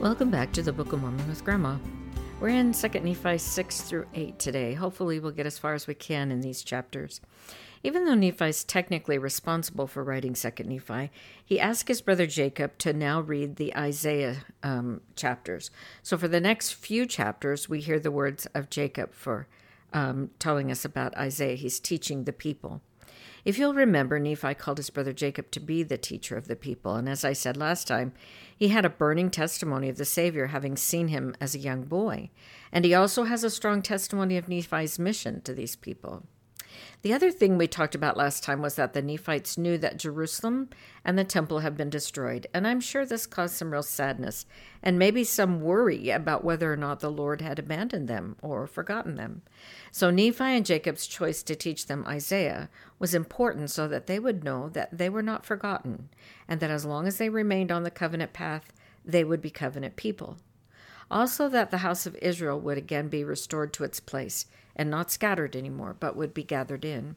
Welcome back to the Book of Mormon with Grandma. We're in 2 Nephi 6 through 8 today. Hopefully, we'll get as far as we can in these chapters. Even though Nephi is technically responsible for writing 2 Nephi, he asked his brother Jacob to now read the Isaiah um, chapters. So, for the next few chapters, we hear the words of Jacob for um, telling us about Isaiah. He's teaching the people. If you'll remember, Nephi called his brother Jacob to be the teacher of the people, and as I said last time, he had a burning testimony of the Savior having seen him as a young boy, and he also has a strong testimony of Nephi's mission to these people. The other thing we talked about last time was that the Nephites knew that Jerusalem and the temple had been destroyed, and I'm sure this caused some real sadness and maybe some worry about whether or not the Lord had abandoned them or forgotten them. So Nephi and Jacob's choice to teach them Isaiah was important so that they would know that they were not forgotten, and that as long as they remained on the covenant path, they would be covenant people. Also, that the house of Israel would again be restored to its place and not scattered anymore, but would be gathered in.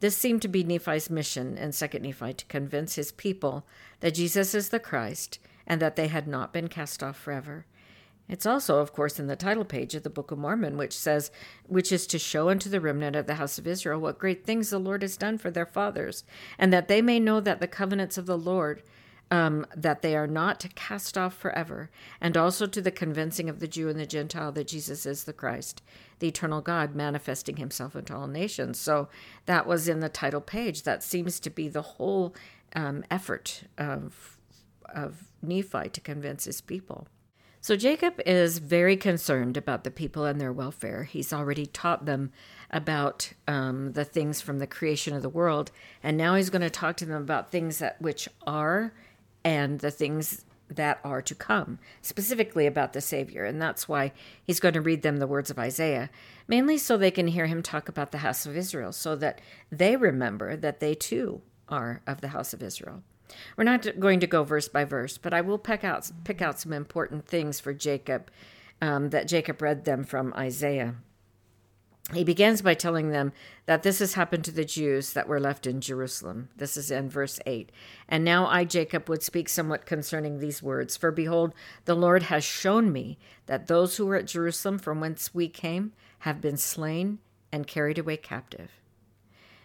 This seemed to be Nephi's mission in 2 Nephi to convince his people that Jesus is the Christ and that they had not been cast off forever. It's also, of course, in the title page of the Book of Mormon, which says, which is to show unto the remnant of the house of Israel what great things the Lord has done for their fathers, and that they may know that the covenants of the Lord um, that they are not cast off forever, and also to the convincing of the Jew and the Gentile that Jesus is the Christ, the eternal God manifesting himself into all nations. So that was in the title page. That seems to be the whole um, effort of, of Nephi to convince his people. So Jacob is very concerned about the people and their welfare. He's already taught them about um, the things from the creation of the world, and now he's going to talk to them about things that which are and the things that are to come, specifically about the Savior. And that's why he's going to read them the words of Isaiah, mainly so they can hear him talk about the house of Israel, so that they remember that they too are of the house of Israel. We're not going to go verse by verse, but I will pick out pick out some important things for Jacob um, that Jacob read them from Isaiah he begins by telling them that this has happened to the Jews that were left in Jerusalem. This is in verse 8. And now I, Jacob, would speak somewhat concerning these words. For behold, the Lord has shown me that those who were at Jerusalem from whence we came have been slain and carried away captive.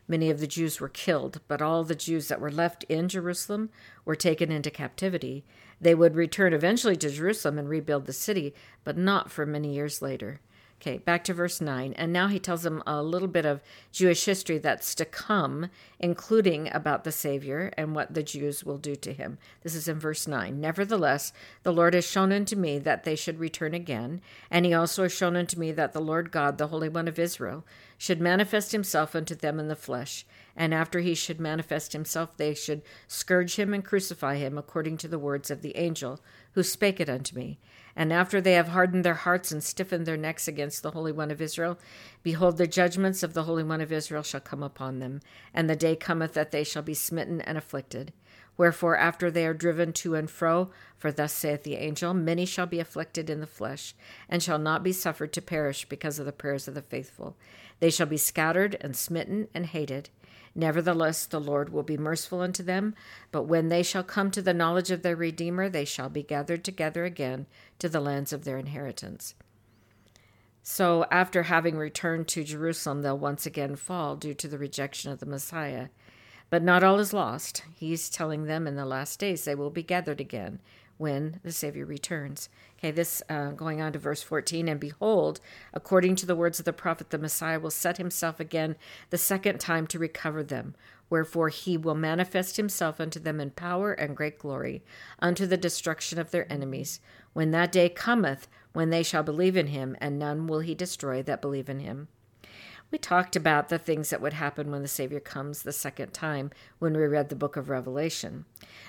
Many of the Jews were killed, but all the Jews that were left in Jerusalem were taken into captivity. They would return eventually to Jerusalem and rebuild the city, but not for many years later. Okay, back to verse 9. And now he tells them a little bit of Jewish history that's to come, including about the Savior and what the Jews will do to him. This is in verse 9. Nevertheless, the Lord has shown unto me that they should return again. And he also has shown unto me that the Lord God, the Holy One of Israel, should manifest himself unto them in the flesh. And after he should manifest himself, they should scourge him and crucify him according to the words of the angel who spake it unto me. And after they have hardened their hearts and stiffened their necks against the Holy One of Israel, behold, the judgments of the Holy One of Israel shall come upon them, and the day cometh that they shall be smitten and afflicted. Wherefore, after they are driven to and fro, for thus saith the angel, many shall be afflicted in the flesh, and shall not be suffered to perish because of the prayers of the faithful. They shall be scattered and smitten and hated. Nevertheless, the Lord will be merciful unto them, but when they shall come to the knowledge of their Redeemer, they shall be gathered together again to the lands of their inheritance. So, after having returned to Jerusalem, they'll once again fall due to the rejection of the Messiah. But not all is lost. He's telling them in the last days they will be gathered again when the Savior returns. Okay, this uh, going on to verse 14. And behold, according to the words of the prophet, the Messiah will set himself again the second time to recover them. Wherefore he will manifest himself unto them in power and great glory, unto the destruction of their enemies. When that day cometh, when they shall believe in him, and none will he destroy that believe in him. We talked about the things that would happen when the Savior comes the second time when we read the book of Revelation.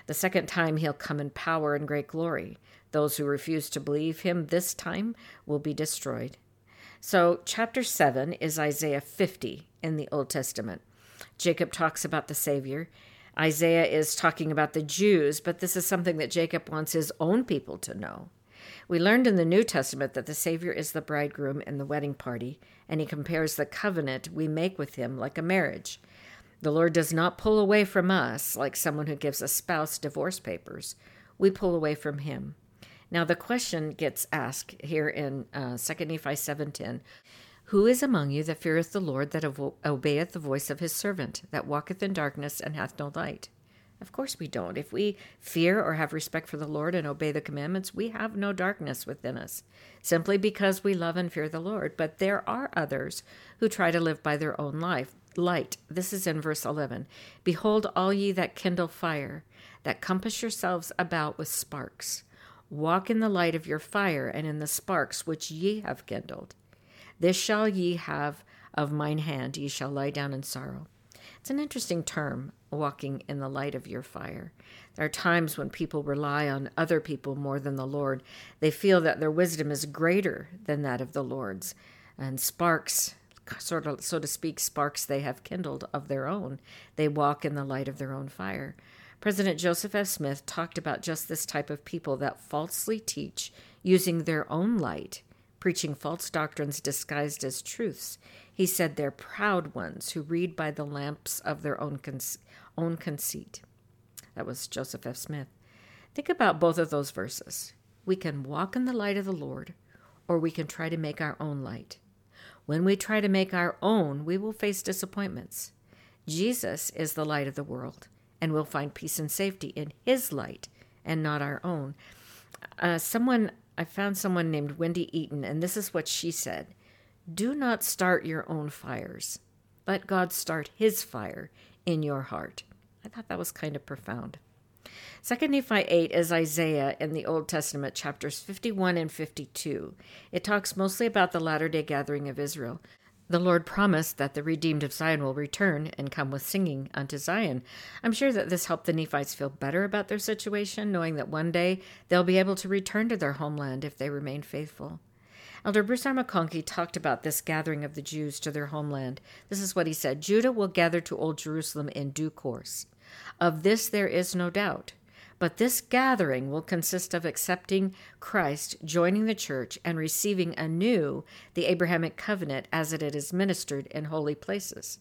The second time, he'll come in power and great glory. Those who refuse to believe him this time will be destroyed. So, chapter 7 is Isaiah 50 in the Old Testament. Jacob talks about the Savior. Isaiah is talking about the Jews, but this is something that Jacob wants his own people to know. We learned in the New Testament that the Savior is the bridegroom and the wedding party, and he compares the covenant we make with him like a marriage. The Lord does not pull away from us like someone who gives a spouse divorce papers. We pull away from him. Now the question gets asked here in uh, 2 Nephi 7.10, Who is among you that feareth the Lord, that obeyeth the voice of his servant, that walketh in darkness and hath no light? Of course we don't. If we fear or have respect for the Lord and obey the commandments, we have no darkness within us, simply because we love and fear the Lord. But there are others who try to live by their own life. Light. This is in verse 11. Behold, all ye that kindle fire, that compass yourselves about with sparks. Walk in the light of your fire and in the sparks which ye have kindled. This shall ye have of mine hand, ye shall lie down in sorrow. It's an interesting term, walking in the light of your fire. There are times when people rely on other people more than the Lord. They feel that their wisdom is greater than that of the Lord's. And sparks, sort of, so to speak, sparks they have kindled of their own. They walk in the light of their own fire. President Joseph F. Smith talked about just this type of people that falsely teach using their own light, preaching false doctrines disguised as truths. He said they're proud ones who read by the lamps of their own, con- own conceit. That was Joseph F. Smith. Think about both of those verses. We can walk in the light of the Lord, or we can try to make our own light. When we try to make our own, we will face disappointments. Jesus is the light of the world, and we'll find peace and safety in his light and not our own. Uh, someone, I found someone named Wendy Eaton, and this is what she said do not start your own fires. Let God start his fire in your heart. I thought that was kind of profound. 2 Nephi 8 is Isaiah in the Old Testament, chapters 51 and 52. It talks mostly about the latter day gathering of Israel. The Lord promised that the redeemed of Zion will return and come with singing unto Zion. I'm sure that this helped the Nephites feel better about their situation, knowing that one day they'll be able to return to their homeland if they remain faithful. Elder Bruce R. McConkie talked about this gathering of the Jews to their homeland. This is what he said Judah will gather to Old Jerusalem in due course. Of this there is no doubt. But this gathering will consist of accepting Christ, joining the church, and receiving anew the Abrahamic covenant as it is ministered in holy places.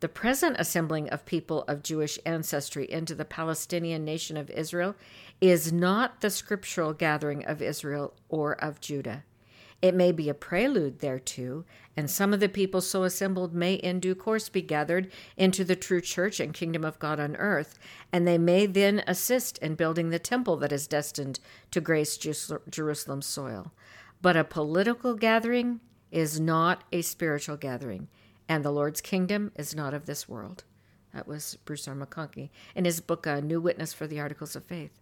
The present assembling of people of Jewish ancestry into the Palestinian nation of Israel is not the scriptural gathering of Israel or of Judah. It may be a prelude thereto, and some of the people so assembled may in due course be gathered into the true church and kingdom of God on earth, and they may then assist in building the temple that is destined to grace Jerusalem's soil. But a political gathering is not a spiritual gathering, and the Lord's kingdom is not of this world. That was Bruce R. McConkie in his book, A New Witness for the Articles of Faith.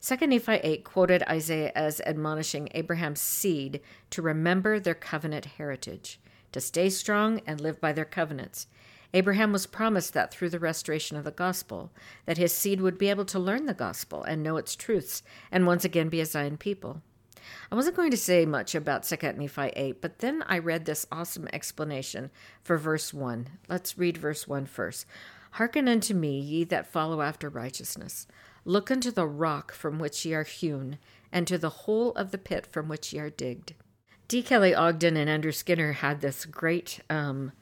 2 Nephi 8 quoted Isaiah as admonishing Abraham's seed to remember their covenant heritage, to stay strong and live by their covenants. Abraham was promised that through the restoration of the gospel, that his seed would be able to learn the gospel and know its truths and once again be a Zion people. I wasn't going to say much about 2 Nephi 8, but then I read this awesome explanation for verse 1. Let's read verse 1 first. Hearken unto me, ye that follow after righteousness. Look unto the rock from which ye are hewn, and to the hole of the pit from which ye are digged. D. Kelly Ogden and Andrew Skinner had this great um,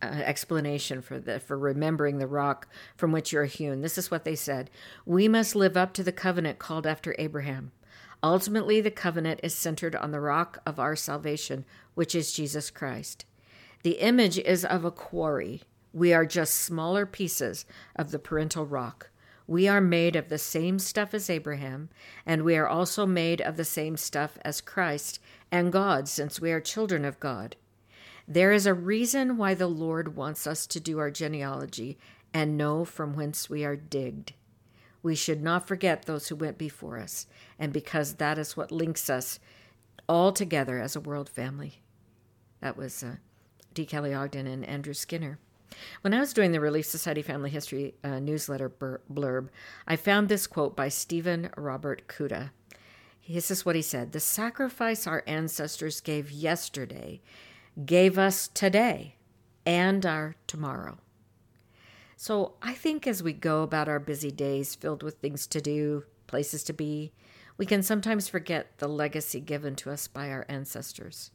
uh, explanation for the for remembering the rock from which you are hewn. This is what they said: We must live up to the covenant called after Abraham. Ultimately, the covenant is centered on the rock of our salvation, which is Jesus Christ. The image is of a quarry. We are just smaller pieces of the parental rock. We are made of the same stuff as Abraham, and we are also made of the same stuff as Christ and God, since we are children of God. There is a reason why the Lord wants us to do our genealogy and know from whence we are digged. We should not forget those who went before us, and because that is what links us all together as a world family. That was uh, D. Kelly Ogden and Andrew Skinner. When I was doing the Relief Society Family History uh, newsletter blurb, I found this quote by Stephen Robert Kuda. This is what he said The sacrifice our ancestors gave yesterday gave us today and our tomorrow. So I think as we go about our busy days filled with things to do, places to be, we can sometimes forget the legacy given to us by our ancestors.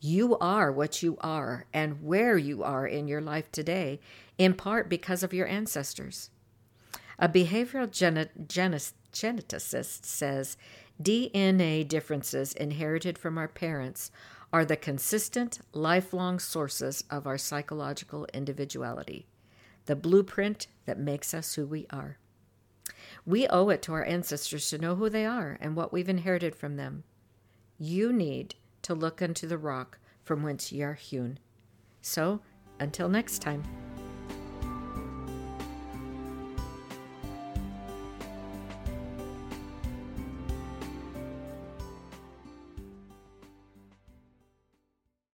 You are what you are and where you are in your life today, in part because of your ancestors. A behavioral geneticist says DNA differences inherited from our parents are the consistent, lifelong sources of our psychological individuality, the blueprint that makes us who we are. We owe it to our ancestors to know who they are and what we've inherited from them. You need to look unto the rock from whence ye are hewn. So, until next time.